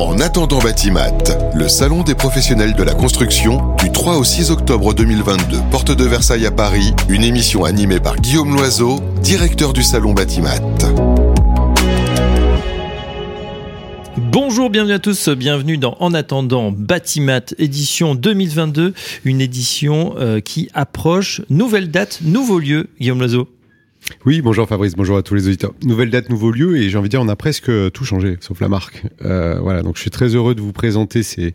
En attendant Batimat, le salon des professionnels de la construction du 3 au 6 octobre 2022, porte de Versailles à Paris, une émission animée par Guillaume Loiseau, directeur du salon Batimat. Bonjour, bienvenue à tous, bienvenue dans En attendant Batimat édition 2022, une édition euh, qui approche, nouvelle date, nouveau lieu, Guillaume Loiseau. Oui, bonjour Fabrice, bonjour à tous les auditeurs. Nouvelle date, nouveau lieu, et j'ai envie de dire, on a presque tout changé, sauf la marque. Euh, voilà, donc je suis très heureux de vous présenter ces,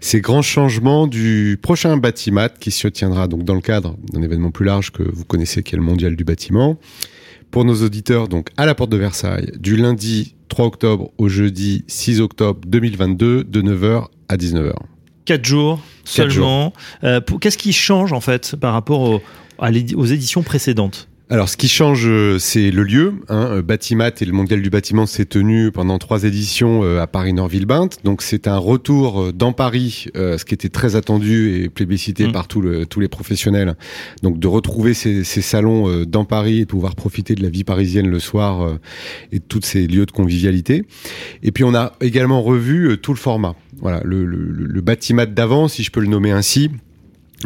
ces grands changements du prochain Batimat qui se tiendra donc dans le cadre d'un événement plus large que vous connaissez, qui est le Mondial du bâtiment. Pour nos auditeurs, donc à la porte de Versailles, du lundi 3 octobre au jeudi 6 octobre 2022, de 9h à 19h. Quatre jours Quatre seulement. Euh, Qu'est-ce qui change en fait par rapport au- à l'édi- aux éditions précédentes? Alors, ce qui change, euh, c'est le lieu. Hein. Euh, Batimat et le Mondial du bâtiment s'est tenu pendant trois éditions euh, à Paris-Nord-Villebinte. Donc, c'est un retour dans Paris, ce qui était très attendu et plébiscité Mm. par tout le- tous les professionnels. Donc, de retrouver ces, ces salons dans Paris et de pouvoir profiter de la vie parisienne le soir et de tous ces lieux de convivialité. Et puis, on a également revu tout le format. Voilà, le, le, le- le Batimat d'avant, si je peux le nommer ainsi.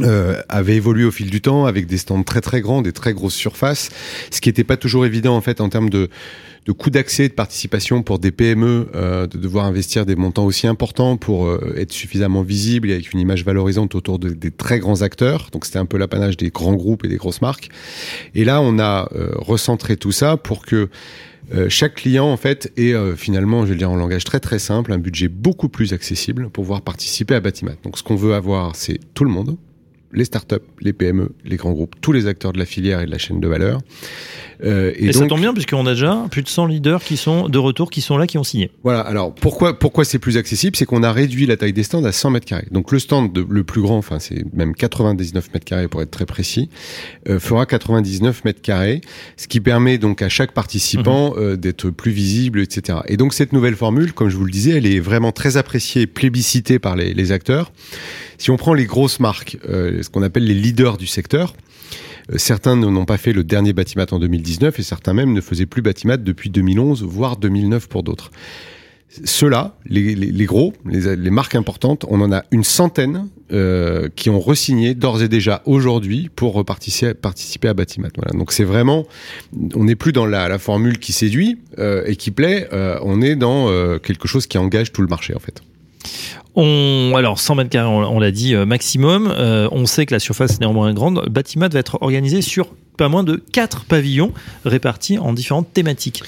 Euh, avait évolué au fil du temps avec des stands très très grands, des très grosses surfaces, ce qui n'était pas toujours évident en fait en termes de, de coût d'accès de participation pour des PME, euh, de devoir investir des montants aussi importants pour euh, être suffisamment visible et avec une image valorisante autour de- des très grands acteurs. Donc c'était un peu l'apanage des grands groupes et des grosses marques. Et là, on a euh, recentré tout ça pour que euh, chaque client, en fait, ait euh, finalement, je vais le dire en langage très très simple, un budget beaucoup plus accessible pour pouvoir participer à Batimat. Donc ce qu'on veut avoir, c'est tout le monde, les startups, les PME, les grands groupes, tous les acteurs de la filière et de la chaîne de valeur. Euh, Et, ça tombe bien puisqu'on a déjà plus de 100 leaders qui sont de retour, qui sont là, qui ont signé. Voilà. Alors pourquoi pourquoi c'est plus accessible, c'est qu'on a réduit la taille des stands à 100 mètres carrés. Donc le stand de- le plus grand, enfin c'est même 99 mètres carrés pour être très précis, euh, fera 99 mètres carrés, ce qui permet donc à chaque participant euh, d'être plus visible, etc. Et donc cette nouvelle formule, comme je vous le disais, elle est vraiment très appréciée, et plébiscitée par les, les acteurs. Si on prend les grosses marques, euh, ce qu'on appelle les leaders du secteur. euh, Certains n'ont pas fait le dernier Batimat en 2019 et certains même ne faisaient plus Batimat depuis 2011, voire 2009 pour d'autres. Ceux-là, les, gros, les, marques importantes, on en a une centaine euh, qui ont resigné d'ores et déjà aujourd'hui pour participer, à Batimat. Donc c'est vraiment, on n'est plus dans la, formule qui séduit euh, et qui plaît, on est dans quelque chose qui engage tout le marché en fait. On, alors 100 mètres carrés, on, l'a dit euh, maximum. Euh, on sait que la surface est néanmoins grande. Le va être organisé sur pas moins de 4 pavillons répartis en différentes thématiques.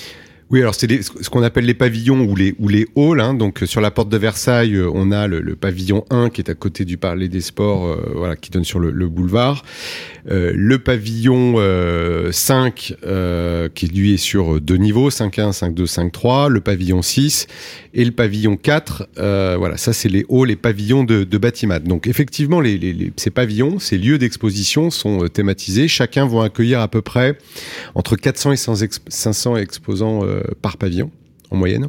Oui, alors c'est ce qu'on appelle les pavillons ou les, ou les halls. hein. Donc euh, sur la porte de Versailles, euh, on a le, le pavillon 1 qui est à côté du Palais des Sports, euh, voilà, qui donne sur le, le boulevard. Euh, le pavillon euh, 5 euh, qui lui est sur deux niveaux, 5.1, 5.2, 5.3. Le pavillon 6 et le pavillon 4. euh, voilà, ça c'est les halls, les pavillons de, de Batimat. Donc effectivement, les, les- les- ces pavillons, ces lieux d'exposition sont euh, thématisés. Chacun vont accueillir à peu près entre 400 et 500 exp- 500 exposants euh, par pavillon en moyenne.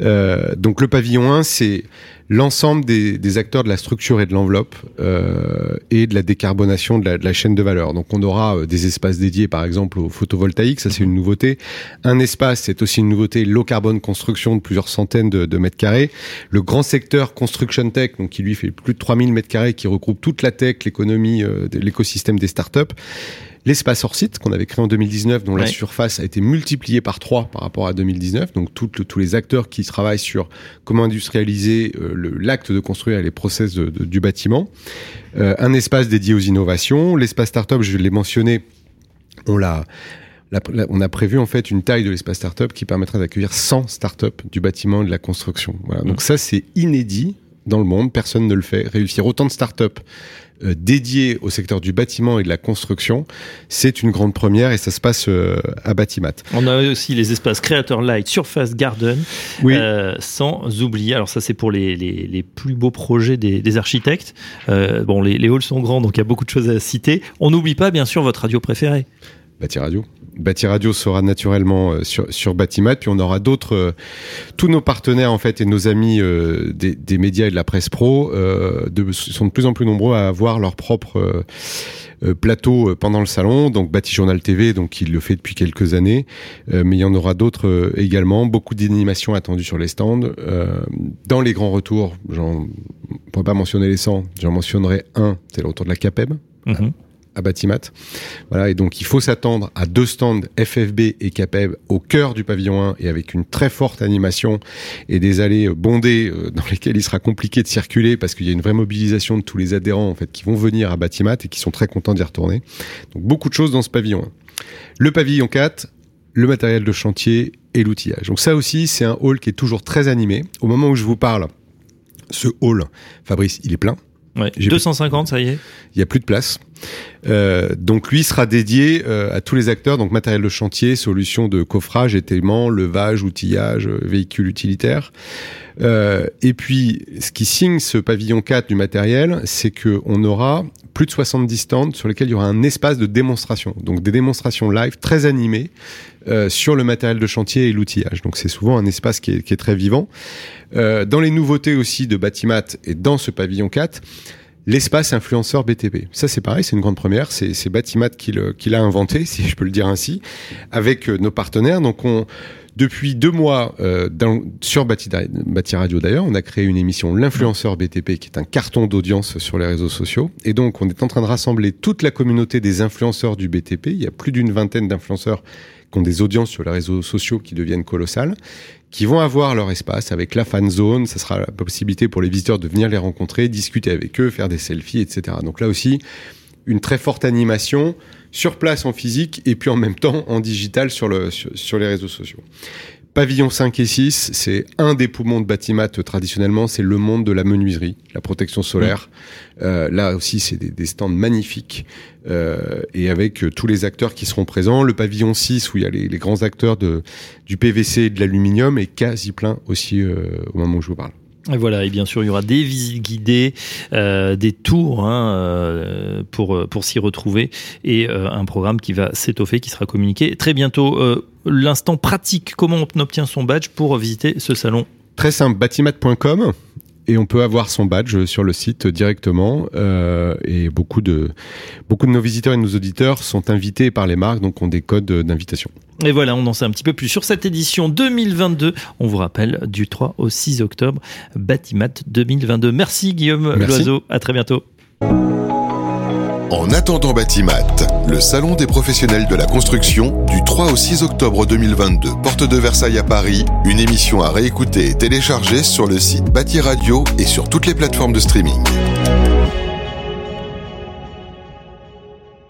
Euh, donc le pavillon 1, c'est l'ensemble des, des acteurs de la structure et de l'enveloppe euh, et de la décarbonation de la, de la chaîne de valeur. Donc on aura euh, des espaces dédiés par exemple au photovoltaïque, ça c'est une nouveauté. Un espace, c'est aussi une nouveauté, low carbone construction de plusieurs centaines de, de mètres carrés. Le grand secteur construction tech, donc qui lui fait plus de 3000 mètres carrés, qui regroupe toute la tech, l'économie, euh, l'écosystème des startups. L'espace hors site qu'on avait créé en 2019, dont la surface a été multipliée par 3 par rapport à 2019. Donc tout tous les acteurs qui travaillent sur comment industrialiser euh, l'acte de construire et les process de- de- du bâtiment. Euh, un espace dédié aux innovations. L'espace startup, je l'ai mentionné, on l'a on a prévu en fait une taille de l'espace startup qui permettra d'accueillir 100 startups du bâtiment et de la construction. Voilà. Donc ça c'est inédit dans le monde, personne ne le fait. Réussir autant de startups euh, dédiées au secteur du bâtiment et de la construction, c'est une grande première et ça se passe euh, à Batimat. On a aussi les espaces Creator Light, Surface Garden, Oui. euh, sans oublier, alors ça c'est pour les, les, les plus beaux projets des, des architectes. Bon, les, les halls sont grands, donc il y a beaucoup de choses à citer. On n'oublie pas bien sûr votre radio préférée. Bâti Radio. Bâti Radio sera naturellement euh, sur, sur Batimat, puis on aura d'autres, euh, tous nos partenaires en fait et nos amis euh, des, des, médias et de la presse pro de, sont de plus en plus nombreux à avoir leur propre plateau pendant le salon. Donc Bâti Journal TV, donc il le fait depuis quelques années, mais il y en aura d'autres également. Beaucoup d'animations attendues sur les stands. dans les grands retours, j'en pourrais pas mentionner les 100, j'en mentionnerai un, c'est le retour de la CAPEB. Mm à Batimat. Voilà, et donc il faut s'attendre à deux stands FFB et CAPEB au cœur du pavillon 1 et avec une très forte animation et des allées bondées euh, dans lesquelles il sera compliqué de circuler parce qu'il y a une vraie mobilisation de tous les adhérents en fait qui vont venir à Batimat et qui sont très contents d'y retourner. Donc beaucoup de choses dans ce pavillon 1. Le pavillon 4, le matériel de chantier et l'outillage. Donc ça aussi, c'est un hall qui est toujours très animé. Au moment où je vous parle, ce hall, Fabrice, il est plein. Ouais, 250, ça y est. Il y a plus de place. Euh, donc lui sera dédié euh, à tous les acteurs, donc matériel de chantier, solutions de coffrage, étaiement, levage, outillage, euh, véhicules utilitaires. Et puis, ce qui signe ce pavillon 4 du matériel, c'est que on aura plus de 70 stands sur lesquels il y aura un espace de démonstration, donc des démonstrations live très animées sur le matériel de chantier et l'outillage. Donc c'est souvent un espace qui est, très vivant. Dans les nouveautés aussi de Batimat et dans ce pavillon 4, l'espace influenceur BTP. Ça, c'est pareil, c'est une grande première. C'est Batimat qui l'a inventé, si je peux le dire ainsi, avec euh, nos partenaires. Donc, on, depuis deux mois, euh, sur Bati, Radio d'ailleurs, on a créé une émission L'influenceur BTP, qui est un carton d'audience sur les réseaux sociaux. Et donc, on est en train de rassembler toute la communauté des influenceurs du BTP. Il y a plus d'une vingtaine d'influenceurs qui ont des audiences sur les réseaux sociaux qui deviennent colossales, qui vont avoir leur espace avec la fan zone. Ça sera la possibilité pour les visiteurs de venir les rencontrer, discuter avec eux, faire des selfies, etc. Donc là aussi, une très forte animation sur place en physique et puis en même temps en digital sur, le, sur les réseaux sociaux. Pavillon 5 et 6, c'est un des poumons de Batimat traditionnellement, c'est le monde de la menuiserie, la protection solaire. Mmh. Euh, là aussi, c'est des, des, stands magnifiques euh, et avec euh, tous les acteurs qui seront présents. Le pavillon 6, où il y a les, les grands acteurs de, du PVC et de l'aluminium, est quasi plein aussi euh, au moment où je vous parle. Et voilà, et bien sûr, il y aura des visites guidées, euh, des tours hein, euh, pour, pour s'y retrouver. Et euh, un programme qui va s'étoffer, qui sera communiqué très bientôt. Euh, L'instant pratique, comment on obtient son badge pour visiter ce salon? Très simple, batimat.com et on peut avoir son badge sur le site directement. Euh, et beaucoup de, beaucoup de nos visiteurs et de nos auditeurs sont invités par les marques, donc ont des codes d'invitation. Et voilà, on en sait un petit peu plus sur cette édition 2022. On vous rappelle du 3 au 6 octobre, Batimat 2022. Merci Guillaume Merci. Loiseau, à très bientôt. En attendant Batimat, le salon des professionnels de la construction du 3 au 6 octobre 2022, porte de Versailles à Paris, une émission à réécouter et télécharger sur le site Bâti Radio et sur toutes les plateformes de streaming.